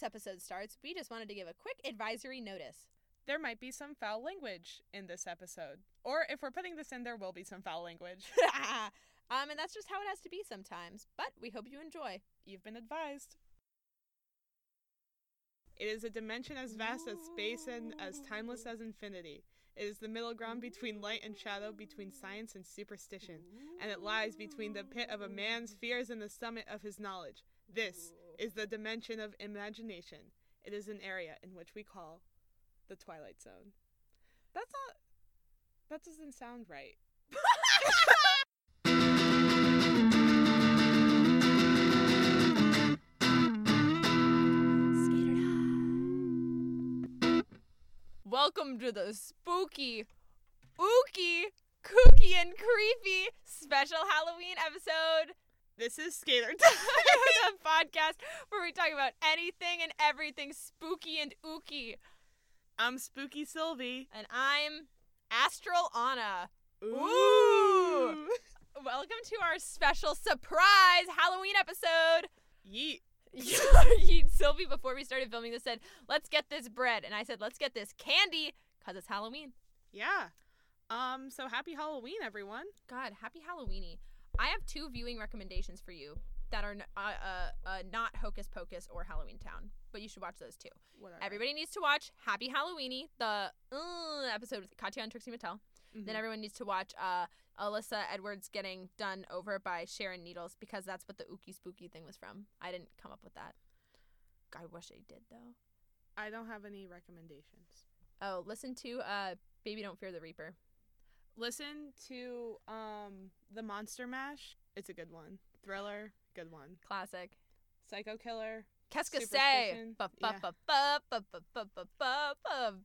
this episode starts, we just wanted to give a quick advisory notice. There might be some foul language in this episode. Or if we're putting this in, there will be some foul language. um, and that's just how it has to be sometimes. But we hope you enjoy. You've been advised. It is a dimension as vast as space and as timeless as infinity. It is the middle ground between light and shadow, between science and superstition, and it lies between the pit of a man's fears and the summit of his knowledge. This is the dimension of imagination. It is an area in which we call the Twilight Zone. That's not. That doesn't sound right. Welcome to the spooky, ooky, kooky, and creepy special Halloween episode This is Skater of the podcast where we talk about anything and everything spooky and ooky. I'm Spooky Sylvie. And I'm Astral Anna. Ooh. Welcome to our special surprise Halloween episode. Yeet. He- Sylvie, before we started filming this, said, Let's get this bread. And I said, Let's get this candy because it's Halloween. Yeah. Um. So happy Halloween, everyone. God, happy Halloweeny. I have two viewing recommendations for you that are n- uh, uh, uh, not Hocus Pocus or Halloween Town, but you should watch those too. Whatever. Everybody needs to watch Happy Halloweeny, the uh, episode with Katya and Trixie Mattel. Mhm. Then everyone needs to watch uh, Alyssa Edwards getting done over by Sharon Needles because that's what the Ookie Spooky thing was from. I didn't come up with that. I wish I did though. I don't have any recommendations. Oh, listen to uh, Baby Don't Fear the Reaper. Listen to um the Monster Mash. It's a good one. Thriller, good one. Classic. Psycho Killer. Qu'est-ce que c'est?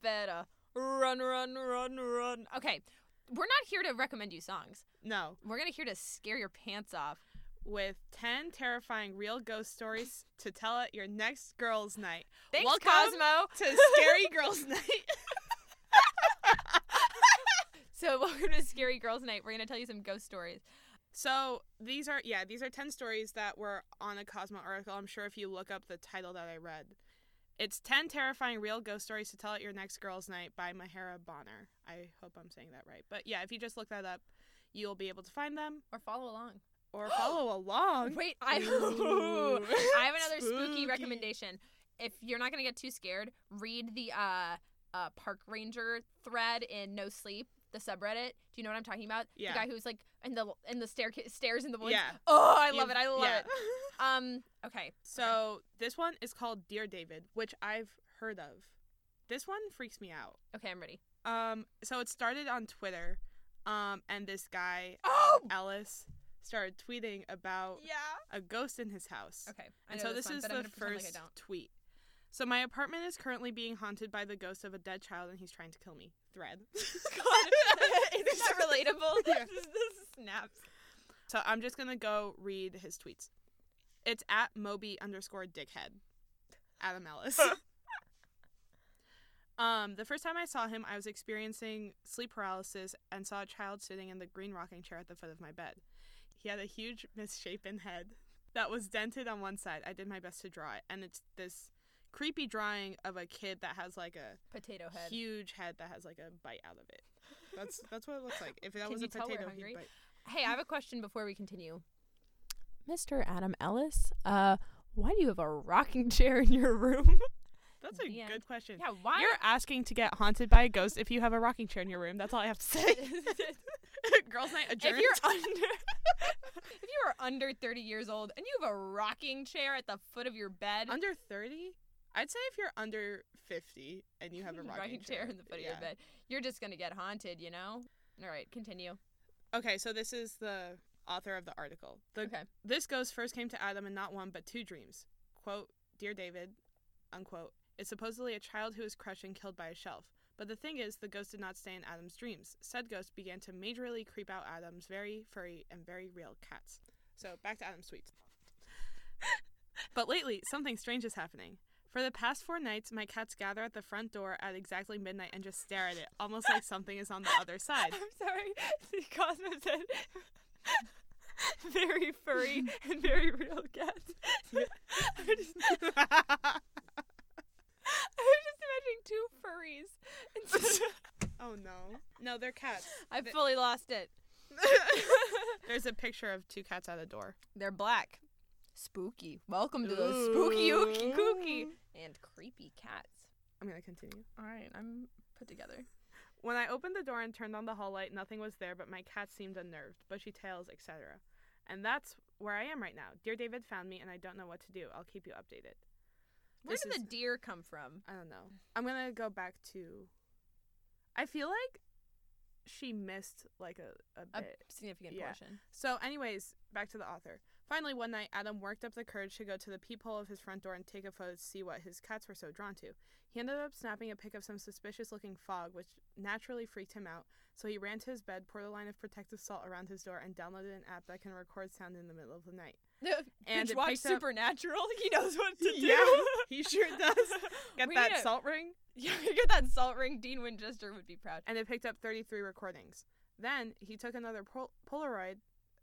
Better run, run, run, run. Okay, we're not here to recommend you songs. No, we're gonna here to scare your pants off with 10 terrifying real ghost stories to tell at your next girls' night. Thanks, Welcome Cosmo. To Scary Girls' Night. So welcome to Scary Girls Night. We're gonna tell you some ghost stories. So these are yeah, these are ten stories that were on a Cosmo article. I'm sure if you look up the title that I read. It's 10 terrifying real ghost stories to tell at your next girls' night by Mehera Bonner. I hope I'm saying that right. But yeah, if you just look that up, you'll be able to find them Or follow along. or follow along. Wait, I Ooh. I have another spooky. Spooky. recommendation. If you're not gonna get too scared, read the uh, uh park ranger thread in No Sleep, the subreddit. Do you know what I'm talking about? Yeah. The guy who's like in the in the stair stairs in the woods. Yeah. Oh, I love You've- it. I love yeah. it. Um. Okay. So this one is called Dear David, which I've heard of. This one freaks me out. Okay, I'm ready. Um, so it started on Twitter, um, and this guy Oh. Ellis started tweeting about Yeah. a ghost in his house. Okay. I And so this, one, is the first like tweet. So my apartment is currently being haunted by the ghost of a dead child, and he's trying to kill me. Thread. God, isn't that relatable? Yeah. this, this snaps. So I'm just gonna go read his tweets. It's at Moby underscore dickhead. Adam Ellis. um, the first time I saw him, I was experiencing sleep paralysis and saw a child sitting in the green rocking chair at the foot of my bed. He had a huge misshapen head that was dented on one side. I did my best to draw it, and it's this creepy drawing of a kid that has like a Potato head. huge head that has like a bite out of it. That's that's what it looks like. If that Can was you a tell we're potato, hungry? he'd bite. Hey, I have a question before we continue. Mr. Adam Ellis, uh, why do you have a rocking chair in your room? That's a The end. good question. yeah, why? You're asking to get haunted by a ghost if you have a rocking chair in your room. That's all I have to say. Girls' night adjourned. if you're under if you are under 30 years old and you have a rocking chair at the foot of your bed under 30, I'd say if you're under 50 and you have a rocking, chair in the foot of your bed you're just gonna get haunted you know all right continue Okay, so this is the author of the article. The, okay This ghost first came to Adam in not one but two dreams. Quote, Dear David, unquote. It's supposedly a child who was crushed and killed by a shelf. But the thing is, the ghost did not stay in Adam's dreams. Said ghost began to majorly creep out Adam's very furry and very real cats. So back to Adam's tweets. but lately, something strange is happening. For the past four nights, my cats gather at the front door at exactly midnight and just stare at it, almost like something is on the other side. I'm sorry. Cosmo said very furry and very real cats. I just I was just imagining two furries. oh no. No, they're cats. I fully lost it. There's a picture of two cats at a door. They're black. Spooky. Welcome to the spooky ookie kooky and creepy cats. I'm gonna continue. All right, I'm put together. When I opened the door and turned on the hall light, nothing was there, but my cat seemed unnerved, bushy tails, etc. And that's where I am right now. Dear David found me, and I don't know what to do. I'll keep you updated. Where This did is- the deer come from? I don't know. I'm gonna go back to. I feel like she missed like a, a A significant yeah. portion. So, anyways, back to the author. Finally, one night, Adam worked up the courage to go to the peephole of his front door and take a photo to see what his cats were so drawn to. He ended up snapping a pic of some suspicious looking fog, which naturally freaked him out. So he ran to his bed, poured a line of protective salt around his door, and downloaded an app that can record sound in the middle of the night. And watch up- Supernatural. He knows what to do. Yeah, he sure does. Get We that a- salt ring? Yeah, you get that salt ring. Dean Winchester would be proud. and it picked up 33 recordings. Then he took another pol- Polaroid,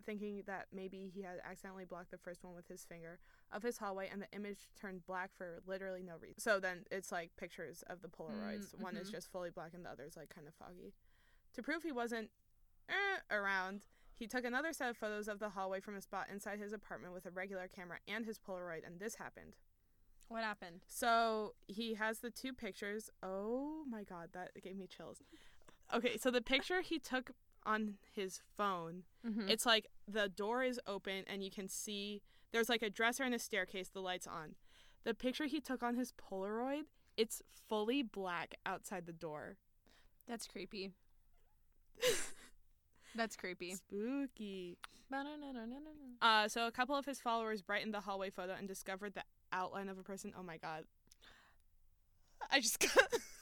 thinking that maybe he had accidentally blocked the first one with his finger, of his hallway, and the image turned black for literally no reason. So then it's like pictures of the Polaroids. Mm, One is mhm. just fully black, and the other is like kind of foggy. To prove he wasn't eh, around, he took another set of photos of the hallway from a spot inside his apartment with a regular camera and his Polaroid, and this happened. What happened? So he has the two pictures. Oh my god, that gave me chills. Okay, so the picture he took on his phone, Mm-hmm. it's like the door is open and you can see there's like a dresser and a staircase, the lights on. The picture he took on his Polaroid, it's fully black outside the door. That's creepy. That's creepy. Spooky. Uh, so a couple of his followers brightened the hallway photo and discovered the outline of a person. Oh my god. I just got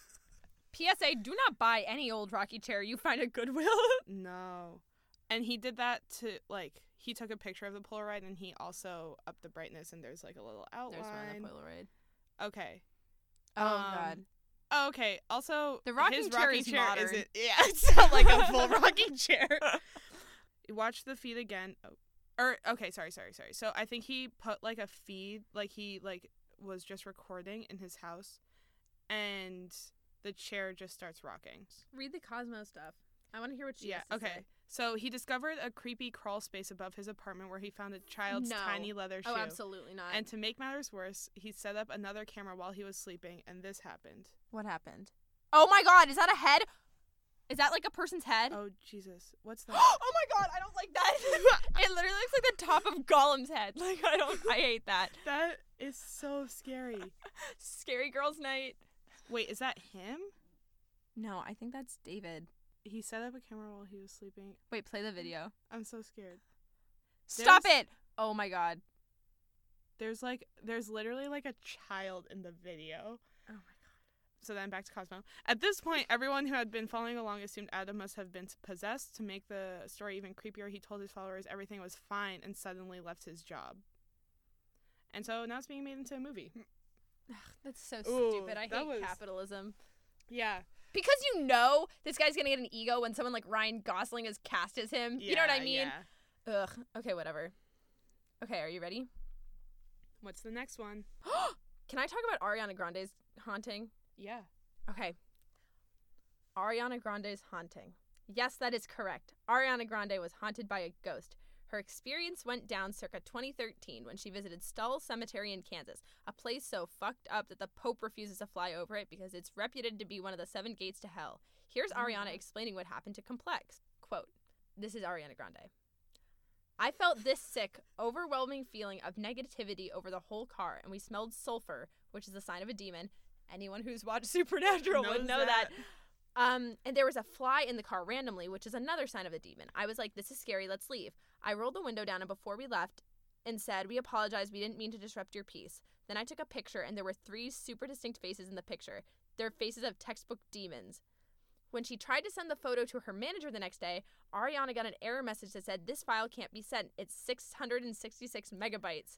PSA: Do not buy any old rocky chair you find at Goodwill. No. And he did that to like he took a picture of the Polaroid and he also upped the brightness and there's like a little outline. There's one outline. on the Polaroid. Okay. Oh Um, god. Oh, okay. Also, The rocking his chair rocking is chair modern. isn't. Yeah, it's not like a full rocking chair. Watch the feed again. Oh, or okay, sorry, sorry, sorry. So I think he put like a feed, like he like was just recording in his house, and the chair just starts rocking. Read the Cosmo stuff. I want to hear what she yeah. has to Okay. say. So he discovered a creepy crawl space above his apartment where he found a child's No. tiny leather oh, shoe. Oh, absolutely not. And to make matters worse, he set up another camera while he was sleeping, and this happened. what happened? Oh my god, is that a head? Is that like a person's head? Oh Jesus, what's that? oh my god, I don't like that. it literally looks like the top of Gollum's head. Like I don't I hate that. that is so scary. Scary girls night. Wait, is that him? No, I think that's David. He set up a camera while he was sleeping. Wait, play the video. I'm so scared. Stop There's- it. Oh my god. There's like, there's literally like a child in the video. Oh my god. So then back to Cosmo. At this point, everyone who had been following along assumed Adam must have been possessed. To make the story even creepier, he told his followers everything was fine and suddenly left his job. And so now it's being made into a movie. Ugh, that's so Ooh, stupid. I hate was- capitalism. Yeah. Because you know this guy's gonna get an ego when someone like Ryan Gosling is cast as him. you know what I mean? yeah. Ugh. Okay, whatever. Okay, are you ready? What's the next one? Can I talk about Ariana Grande's haunting? Yeah. Okay. Ariana Grande's haunting. Yes, that is correct. Ariana Grande was haunted by a ghost. Her experience went down circa 2013 when she visited Stull Cemetery in Kansas, a place so fucked up that the Pope refuses to fly over it because it's reputed to be one of the seven gates to hell. Here's Oh Ariana explaining what happened to Complex. Quote This is Ariana Grande. I felt this sick, overwhelming feeling of negativity over the whole car, and we smelled sulfur, which is a sign of a demon. Anyone who's watched Supernatural would know that. Um, and there was a fly in the car randomly, which is another sign of a demon. I was like, this is scary, let's leave. I rolled the window down, and before we left, and said, We apologize, we didn't mean to disrupt your peace. Then I took a picture, and there were three super distinct faces in the picture. They're faces of textbook demons. When she tried to send the photo to her manager the next day, Ariana got an error message that said, This file can't be sent. It's 666 megabytes.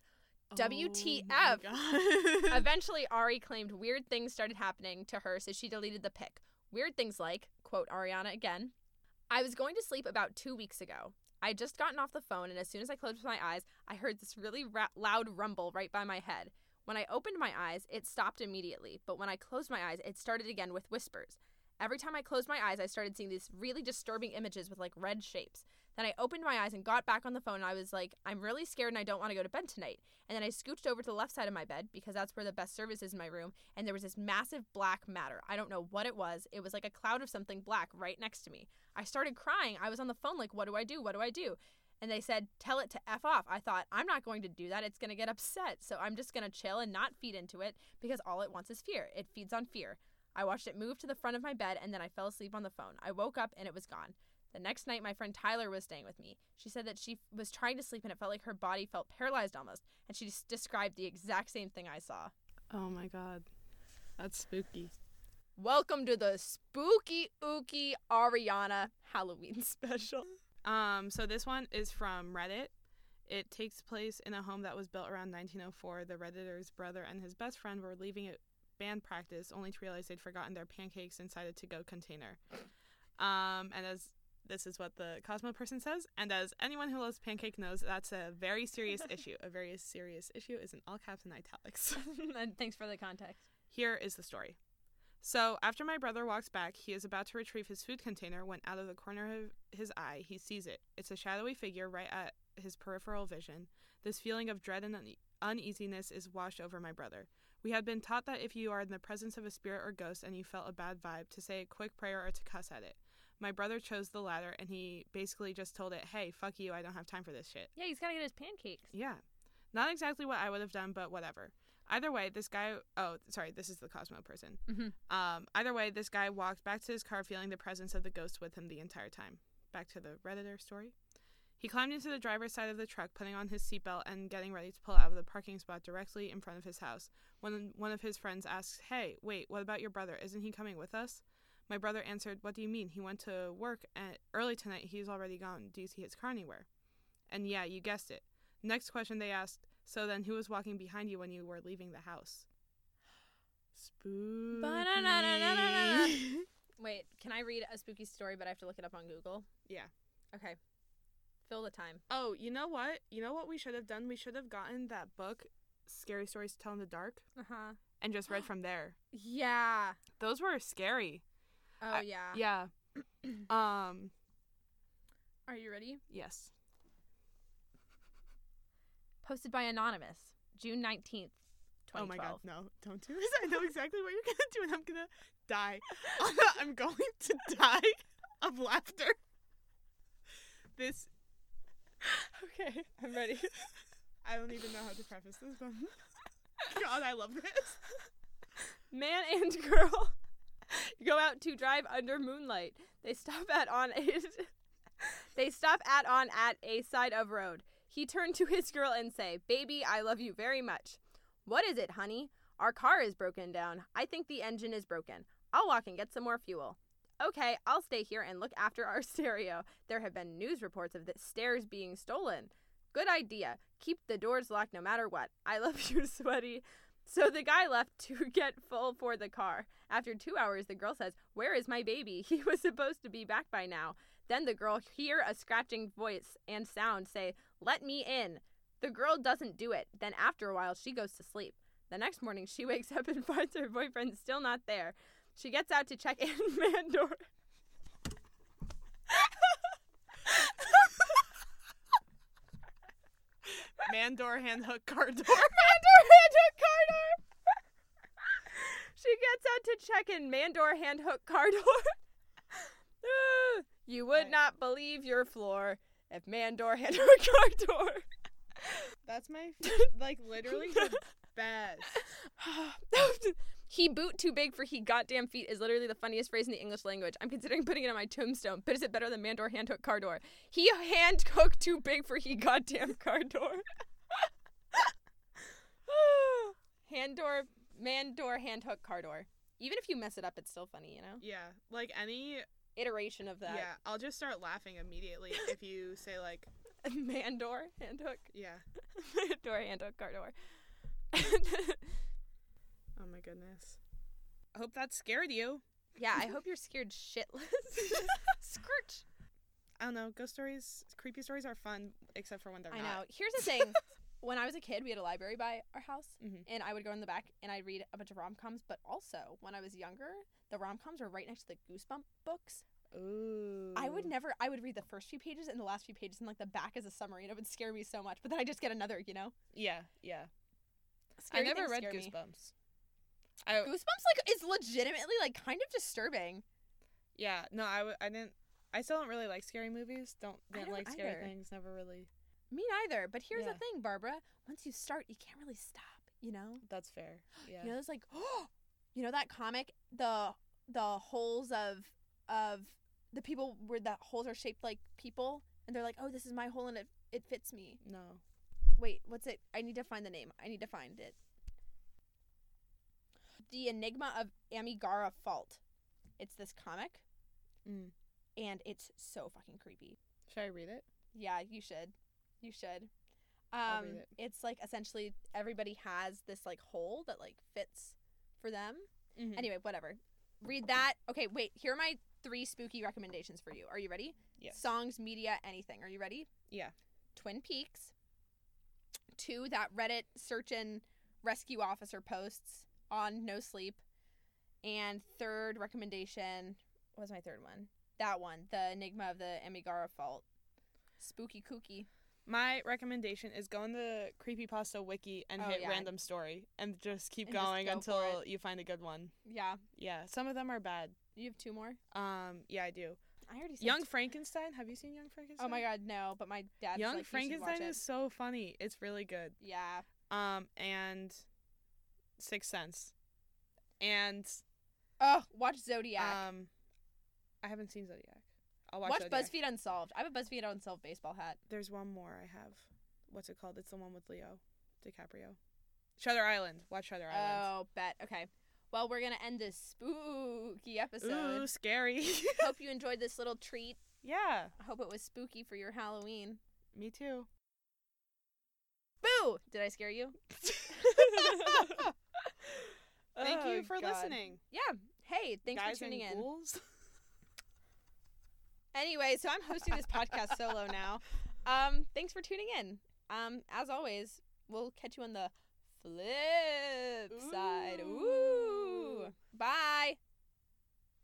WTF. Oh my Eventually, Ari claimed weird things started happening to her, so she deleted the pic. Weird things like, quote Ariana again, I was going to sleep about two weeks ago. I had just gotten off the phone, and as soon as I closed my eyes, I heard this really ra- loud rumble right by my head. When I opened my eyes, it stopped immediately, but when I closed my eyes, it started again with whispers. Every time I closed my eyes, I started seeing these really disturbing images with like red shapes. Then I opened my eyes and got back on the phone and I was like, I'm really scared and I don't want to go to bed tonight. And then I scooched over to the left side of my bed because that's where the best service is in my room. And there was this massive black matter. I don't know what it was. It was like a cloud of something black right next to me. I started crying. I was on the phone like, what do I do? What do I do? And they said, tell it to F off. I thought, I'm not going to do that. It's going to get upset. So I'm just going to chill and not feed into it because all it wants is fear. It feeds on fear. I watched it move to the front of my bed and then I fell asleep on the phone. I woke up and it was gone. The next night, my friend Tyler was staying with me. She said that she was trying to sleep and it felt like her body felt paralyzed almost. And she just described the exact same thing I saw. Oh my god. That's spooky. Welcome to the spooky ooky Ariana Halloween special. Um, so this one is from Reddit. It takes place in a home that was built around 1904. The Redditor's brother and his best friend were leaving it band practice only to realize they'd forgotten their pancakes inside a to-go container. Um, and as this is what the Cosmo person says, and as anyone who loves pancake knows, that's a very serious issue. A very serious issue is in all caps and italics. and thanks for the context. Here is the story. So, after my brother walks back, he is about to retrieve his food container when, out of the corner of his eye, he sees it. It's a shadowy figure right at his peripheral vision. This feeling of dread and une- uneasiness is washed over my brother. We had been taught that if you are in the presence of a spirit or ghost and you felt a bad vibe, to say a quick prayer or to cuss at it. My brother chose the latter, and he basically just told it, hey, fuck you, I don't have time for this shit. Yeah, he's got to get his pancakes. Yeah. Not exactly what I would have done, but whatever. Either way, this guy. Oh, sorry, this is the Cosmo person. Mm-hmm. Um, either way, this guy walked back to his car feeling the presence of the ghost with him the entire time. Back to the Redditor story. He climbed into the driver's side of the truck, putting on his seatbelt and getting ready to pull out of the parking spot directly in front of his house. When one of his friends asks, Hey, wait, what about your brother? Isn't he coming with us? My brother answered, What do you mean? He went to work at early tonight. He's already gone. Do you see his car anywhere? And yeah, you guessed it. Next question they asked, So then who was walking behind you when you were leaving the house? Spooky. Wait, can I read a spooky story, but I have to look it up on Google? Yeah. Okay. Fill the time. Oh, you know what? You know what we should have done? We should have gotten that book, Scary Stories to Tell in the Dark, Uh huh. and just read from there. Yeah. Those were scary. Oh, I- yeah. Yeah. um, Are you ready? yes. Posted by Anonymous, June 19th, 2012. Oh my god, no. Don't do this. I know exactly what you're going to do and I'm going to die. I'm going to die of laughter. This Okay, I'm ready. I don't even know how to preface this, but God, I love this. Man and girl go out to drive under moonlight. They stop at on a They stop at on at a side of road. He turned to his girl and say, "Baby, I love you very much." "What is it, honey?" "Our car is broken down. I think the engine is broken. I'll walk and get some more fuel." "Okay, I'll stay here and look after our stereo. There have been news reports of the stairs being stolen." "Good idea. Keep the doors locked no matter what. I love you, sweaty." So the guy left to get full for the car. After two hours, the girl says, Where is my baby? He was supposed to be back by now. Then the girl hear a scratching voice and sound say, Let me in. The girl doesn't do it. Then after a while, she goes to sleep. The next morning, she wakes up and finds her boyfriend still not there. She gets out to check in Mandor. Man door, hand hook, car door. Mandor hand hook car door. She gets out to check in Mandor hand hook car door. Ah, you would Right. not believe your floor if Mandor hand hook car door. That's my, like, literally the best. he boot too big for he goddamn feet is literally the funniest phrase in the English language. I'm considering putting it on my tombstone, but is it better than Mandor hand hook car door? He hand hook too big for he goddamn car door. Man door, hand hook car door. Even if you mess it up, it's still funny, you know? Yeah, like any, Iteration of that. yeah, I'll just start laughing immediately if you say, like, man door, hand hook, yeah. door, hand hook car door. Oh my goodness. I hope that scared you. yeah, I hope you're scared shitless. Skirt. I don't know. Ghost stories, creepy stories are fun, except for when they're I not. know. Here's the thing. When I was a kid, we had a library by our house, Mhm. and I would go in the back and I'd read a bunch of rom coms. But also, when I was younger, the rom coms were right next to the Goosebump books. Ooh. I would never. I would read the first few pages and the last few pages, and like the back is a summary, and it would scare me so much. But then I just get another, you know. Yeah, yeah. Scary I never read. Goosebumps. I Goosebumps like is legitimately like kind of disturbing. yeah no I, w- I didn't I still don't really like scary movies. Don't don't like scary things. Never really. Me neither. But here's Yeah. the thing, Barbara. Once you start, you can't really stop. You know. That's fair. Yeah. You know, it's like, oh, you know that comic, the the holes of of the people where the holes are shaped like people, and they're like, oh, this is my hole and it it fits me. No. Wait, what's it? I need to find the name. I need to find it. The Enigma of Amigara Fault. It's this comic, Mm. and it's so fucking creepy. Should I read it? Yeah, you should. You should. Um, it. it's like essentially everybody has this like hole that like fits for them. Mhm. Anyway, whatever. Read that. Okay, wait. Here are my three spooky recommendations for you. Are you ready? Yes. Songs, media, anything. Are you ready? Yeah. Twin Peaks. Two, that Reddit search and rescue officer posts on No Sleep. And third recommendation what was my third one? That one, the Enigma of the Amigara Fault. Spooky kooky. My recommendation is go on the creepypasta wiki and Oh, hit yeah. random story and just keep And just going go until you find a good one. Yeah. Yeah, some of them are bad. You have two more? Um, yeah, I do. I already Young. Frankenstein. Have you seen Young Frankenstein? Oh my god, no, but my dad Young like, "You watch Frankenstein it." is so funny. It's really good. Yeah. Um, and Sixth Sense, and Oh, watch Zodiac. um, I haven't seen Zodiac. I'll watch, watch Zodiac. BuzzFeed Unsolved. I have a BuzzFeed Unsolved baseball hat. There's one more I have. What's it called? It's the one with Leo DiCaprio. Shutter Island. Watch Shutter Island. Oh, bet. Okay. Well, we're gonna end this spooky episode. Ooh, scary. Hope you enjoyed this little treat. yeah, I hope it was spooky for your Halloween. me too. Boo! Did I scare you? Thank Oh, you for God. listening. Yeah. Hey, thanks Guys for tuning and in. Anyway, so I'm hosting this podcast solo now. Um, thanks for tuning in. Um, as always, we'll catch you on the flip side. Ooh. Ooh. Bye.